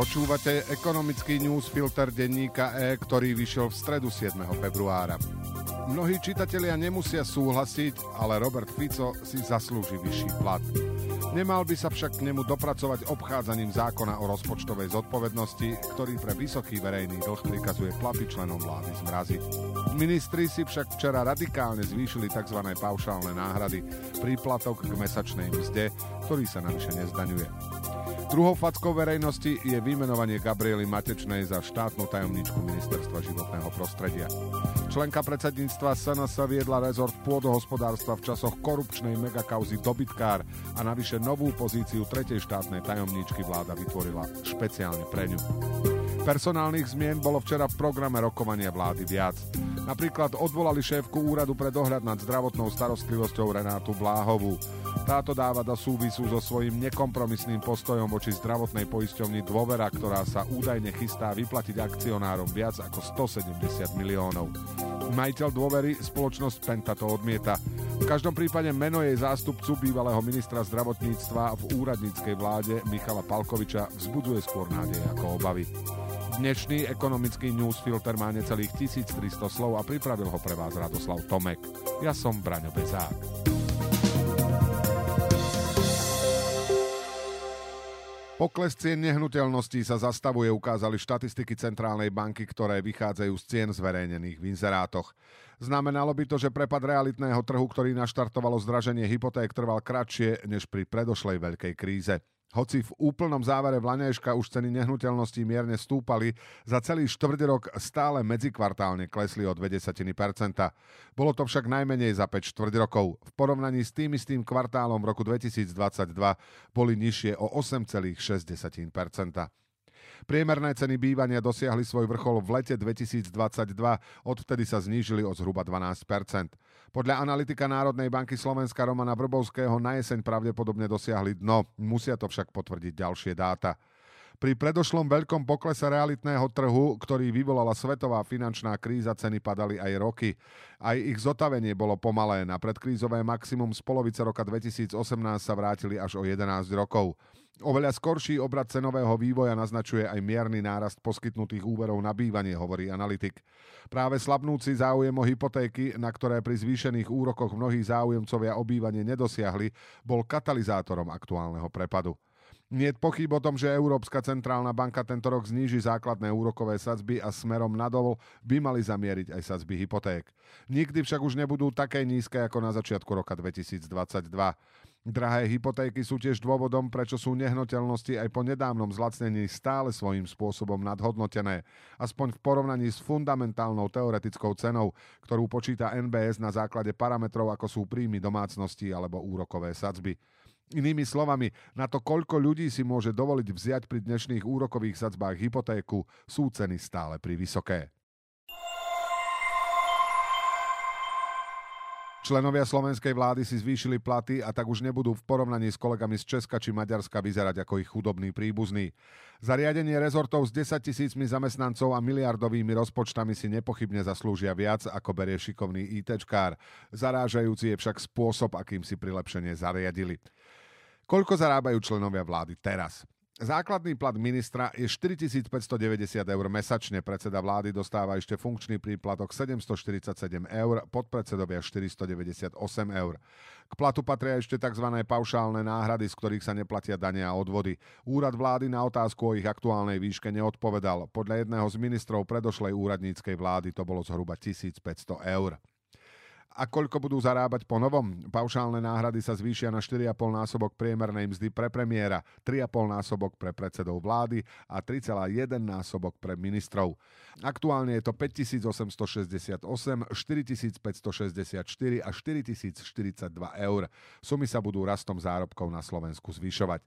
Počúvate ekonomický newsfilter denníka E, ktorý vyšiel v stredu 7. februára. Mnohí čitatelia nemusia súhlasiť, ale Robert Fico si zaslúži vyšší plat. Nemal by sa však k nemu dopracovať obchádzaním zákona o rozpočtovej zodpovednosti, ktorý pre vysoký verejný dlh prikazuje platy členom vlády zmraziť. Ministri si však včera radikálne zvýšili tzv. paušálne náhrady, príplatok k mesačnej mzde, ktorý sa navyše nezdaňuje. Druhou fackou verejnosti je vymenovanie Gabriely Matečnej za štátnu tajomničku Ministerstva životného prostredia. Členka predsedníctva SNS viedla rezort pôdohospodárstva v časoch korupčnej megakauzy dobytkár a navyše novú pozíciu tretej štátnej tajomníčky vláda vytvorila špeciálne pre ňu. Personálnych zmien bolo včera v programe rokovania vlády viac. Napríklad odvolali šéfku úradu pre dohľad nad zdravotnou starostlivosťou Renátu Bláhovú. Táto dáva do súvisu so svojím nekompromisným postojom voči zdravotnej poisťovni Dôvera, ktorá sa údajne chystá vyplatiť akcionárom viac ako 170 miliónov. Majiteľ dôvery, spoločnosť Penta to odmieta. V každom prípade meno jej zástupcu bývalého ministra zdravotníctva v úradníckej vláde Michala Palkoviča vzbudzuje skôr nádej ako obavy. Dnešný ekonomický newsfilter má necelých 1300 slov a pripravil ho pre vás Radoslav Tomek. Ja som Braňo Bezák. Pokles cien nehnuteľností sa zastavuje, ukázali štatistiky Centrálnej banky, ktoré vychádzajú z cien zverejnených v inzerátoch. Znamenalo by to, že prepad realitného trhu, ktorý naštartovalo zdraženie hypoték, trval kratšie než pri predošlej veľkej kríze. Hoci v úplnom závere Vlanejška už ceny nehnuteľností mierne stúpali, za celý štvrť rok stále medzikvartálne klesli o 0,2%. Bolo to však najmenej za 5 štvrť rokov. V porovnaní s tým istým kvartálom roku 2022 boli nižšie o 8,6%. Priemerné ceny bývania dosiahli svoj vrchol v lete 2022, odvtedy sa znížili o zhruba 12% Podľa analytika Národnej banky Slovenska Romana Vrbovského na jeseň pravdepodobne dosiahli dno, musia to však potvrdiť ďalšie dáta. Pri predošlom veľkom poklese realitného trhu, ktorý vyvolala svetová finančná kríza, ceny padali aj roky. Aj ich zotavenie bolo pomalé. Na predkrízové maximum z polovice roka 2018 sa vrátili až o 11 rokov. Oveľa skorší obrad cenového vývoja naznačuje aj mierny nárast poskytnutých úverov na bývanie, hovorí analytik. Práve slabnúci záujem o hypotéky, na ktoré pri zvýšených úrokoch mnohí záujemcovia o bývanie nedosiahli, bol katalizátorom aktuálneho prepadu. Nie pochyb o tom, že Európska centrálna banka tento rok zníži základné úrokové sadzby a smerom nadol by mali zamieriť aj sadzby hypoték. Nikdy však už nebudú také nízke ako na začiatku roka 2022. Drahé hypotéky sú tiež dôvodom, prečo sú nehnuteľnosti aj po nedávnom zlacnení stále svojím spôsobom nadhodnotené, aspoň v porovnaní s fundamentálnou teoretickou cenou, ktorú počíta NBS na základe parametrov ako sú príjmy domácnosti alebo úrokové sadzby. Inými slovami, na to, koľko ľudí si môže dovoliť vziať pri dnešných úrokových sadzbách hypotéku, sú ceny stále pri vysoké. Členovia slovenskej vlády si zvýšili platy a tak už nebudú v porovnaní s kolegami z Česka či Maďarska vyzerať ako ich chudobní príbuzní. Za riadenie rezortov s 10 tisícmi zamestnancov a miliardovými rozpočtami si nepochybne zaslúžia viac, ako berie šikovný ITčkár. Zarážajúci je však spôsob, akým si prilepšenie zariadili. Koľko zarábajú členovia vlády teraz? Základný plat ministra je 4590 eur mesačne. Predseda vlády dostáva ešte funkčný príplatok 747 eur, podpredsedovia 498 eur. K platu patria ešte tzv. paušálne náhrady, z ktorých sa neplatia dania a odvody. Úrad vlády na otázku o ich aktuálnej výške neodpovedal. Podľa jedného z ministrov predošlej úradníckej vlády to bolo zhruba 1500 eur a koľko budú zarábať po novom. Paušálne náhrady sa zvýšia na 4,5 násobok priemernej mzdy pre premiéra, 3,5 násobok pre predsedov vlády a 3,1 násobok pre ministrov. Aktuálne je to 5868, 4564 a 4042 eur. Sumy sa budú rastom zárobkov na Slovensku zvyšovať.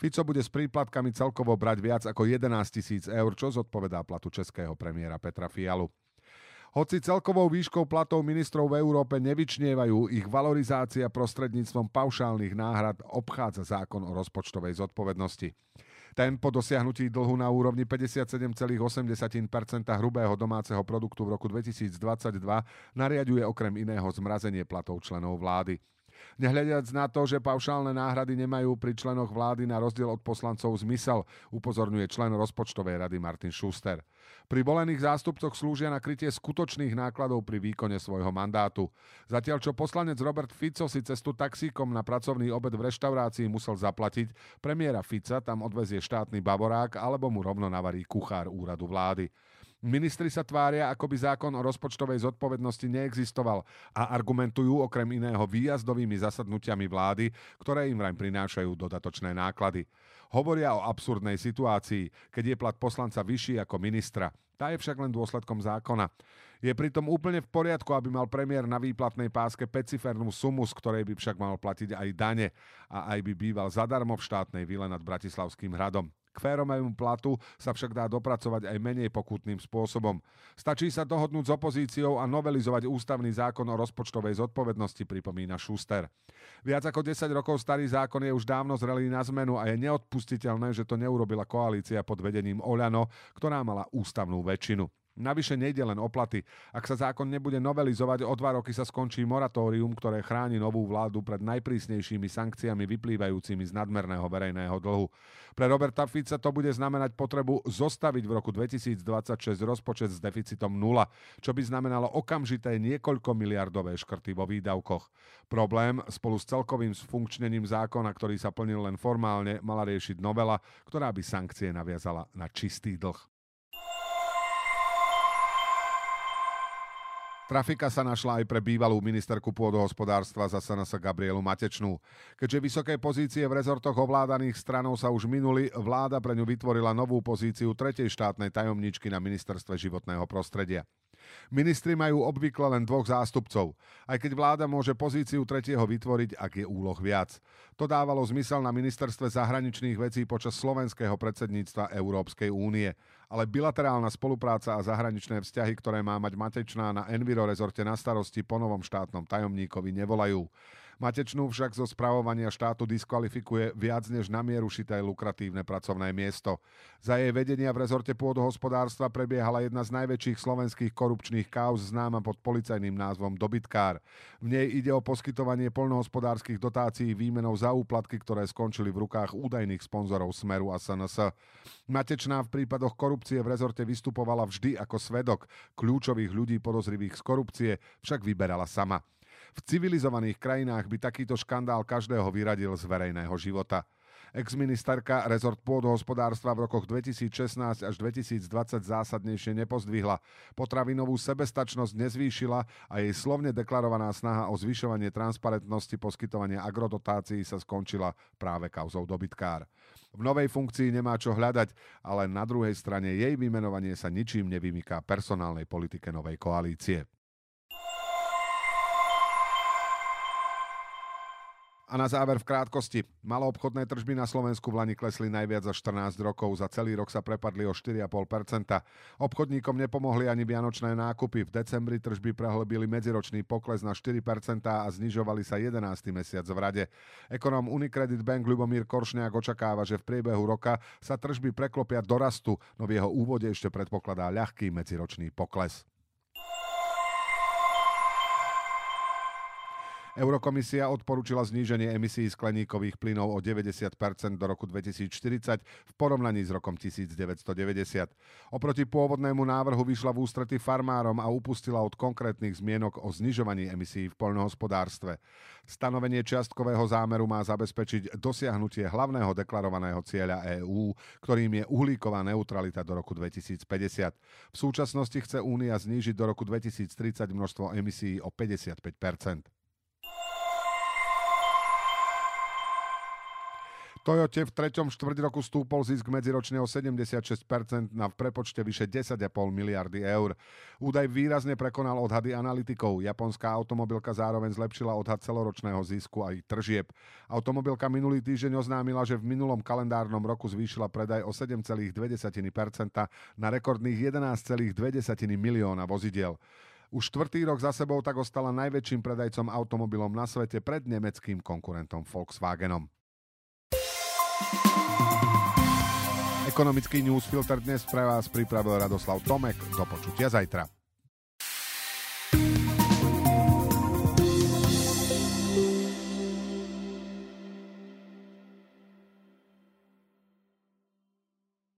Fico bude s príplatkami celkovo brať viac ako 11 tisíc eur, čo zodpovedá platu českého premiéra Petra Fialu. Hoci celkovou výškou platov ministrov v Európe nevyčnievajú, ich valorizácia prostredníctvom paušálnych náhrad obchádza zákon o rozpočtovej zodpovednosti. Ten po dosiahnutí dlhu na úrovni 57,8% hrubého domáceho produktu v roku 2022 nariaduje okrem iného zmrazenie platov členov vlády. Nehľadiac na to, že paušálne náhrady nemajú pri členoch vlády na rozdiel od poslancov zmysel, upozorňuje člen rozpočtovej rady Martin Schuster. Pri volených zástupcoch slúžia na krytie skutočných nákladov pri výkone svojho mandátu. Zatiaľ čo poslanec Robert Fico si cestu taxíkom na pracovný obed v reštaurácii musel zaplatiť, premiéra Fica tam odvezie štátny bavorák alebo mu rovno navarí kuchár úradu vlády. Ministri sa tvária, ako by zákon o rozpočtovej zodpovednosti neexistoval a argumentujú okrem iného výjazdovými zasadnutiami vlády, ktoré im vraj prinášajú dodatočné náklady. Hovoria o absurdnej situácii, keď je plat poslanca vyšší ako ministra. Tá je však len dôsledkom zákona. Je pritom úplne v poriadku, aby mal premiér na výplatnej páske pecifernú sumu, z ktorej by však mal platiť aj dane a aj by býval zadarmo v štátnej vile nad Bratislavským hradom. K férovému platu sa však dá dopracovať aj menej pokutným spôsobom. Stačí sa dohodnúť s opozíciou a novelizovať ústavný zákon o rozpočtovej zodpovednosti, pripomína Schuster. Viac ako 10 rokov starý zákon je už dávno zrelý na zmenu a je neodpustiteľné, že to neurobila koalícia pod vedením Oľano, ktorá mala ústavnú väčšinu. Navyše nejde len o platy. Ak sa zákon nebude novelizovať, o dva roky sa skončí moratórium, ktoré chráni novú vládu pred najprísnejšími sankciami vyplývajúcimi z nadmerného verejného dlhu. Pre Roberta Fica to bude znamenať potrebu zostaviť v roku 2026 rozpočet s deficitom nula, čo by znamenalo okamžité niekoľko miliardové škrty vo výdavkoch. Problém spolu s celkovým funkčnením zákona, ktorý sa plnil len formálne, mala riešiť novela, ktorá by sankcie naviazala na čistý dlh. Trafika sa našla aj pre bývalú ministerku pôdohospodárstva za SNS Gabrielu Matečnú. Keďže vysoké pozície v rezortoch ovládaných stranou sa už minuli, vláda pre ňu vytvorila novú pozíciu tretej štátnej tajomničky na ministerstve životného prostredia. Ministri majú obvykle len dvoch zástupcov, aj keď vláda môže pozíciu tretieho vytvoriť, ak je úloh viac. To dávalo zmysel na ministerstve zahraničných vecí počas slovenského predsedníctva Európskej únie. Ale bilaterálna spolupráca a zahraničné vzťahy, ktoré má mať Matečná na Enviro rezorte na starosti po novom štátnom tajomníkovi, nevolajú. Matečnú však zo spravovania štátu diskvalifikuje viac než na mieru šité lukratívne pracovné miesto. Za jej vedenia v rezorte pôdohospodárstva prebiehala jedna z najväčších slovenských korupčných kauz známa pod policajným názvom Dobytkár. V nej ide o poskytovanie poľnohospodárskych dotácií výmenou za úplatky, ktoré skončili v rukách údajných sponzorov Smeru a SNS. Matečná v prípadoch korupcie v rezorte vystupovala vždy ako svedok. Kľúčových ľudí podozrivých z korupcie však vyberala sama. V civilizovaných krajinách by takýto škandál každého vyradil z verejného života. Exministerka rezort pôdohospodárstva v rokoch 2016 až 2020 zásadnejšie nepozdvihla. Potravinovú sebestačnosť nezvýšila a jej slovne deklarovaná snaha o zvyšovanie transparentnosti poskytovania agrodotácií sa skončila práve kauzou dobytkár. V novej funkcii nemá čo hľadať, ale na druhej strane jej vymenovanie sa ničím nevymyká personálnej politike novej koalície. A na záver v krátkosti. Maloobchodné tržby na Slovensku v Lani klesli najviac za 14 rokov. Za celý rok sa prepadli o 4,5%. Obchodníkom nepomohli ani vianočné nákupy. V decembri tržby prehlbili medziročný pokles na 4% a znižovali sa 11. mesiac v rade. Ekonom Unicredit Bank Ľubomír Koršňák očakáva, že v priebehu roka sa tržby preklopia do rastu, no v jeho úvode ešte predpokladá ľahký medziročný pokles. Eurokomisia odporúčila zníženie emisí skleníkových plynov o 90% do roku 2040 v porovnaní s rokom 1990. Oproti pôvodnému návrhu vyšla v ústrety farmárom a upustila od konkrétnych zmienok o znižovaní emisí v poľnohospodárstve. Stanovenie čiastkového zámeru má zabezpečiť dosiahnutie hlavného deklarovaného cieľa EÚ, ktorým je uhlíková neutralita do roku 2050. V súčasnosti chce Únia znížiť do roku 2030 množstvo emisí o 55 Toyote v treťom štvrť roku stúpol zisk medziročne o 76% na v prepočte vyše 10,5 miliardy eur. Údaj výrazne prekonal odhady analytikov. Japonská automobilka zároveň zlepšila odhad celoročného zisku aj tržieb. Automobilka minulý týždeň oznámila, že v minulom kalendárnom roku zvýšila predaj o 7,2% na rekordných 11,2 milióna vozidiel. Už štvrtý rok za sebou tak ostala najväčším predajcom automobilom na svete pred nemeckým konkurentom Volkswagenom. Ekonomický newsfilter dnes pre vás pripravil Radoslav Tomek. Do počutia zajtra.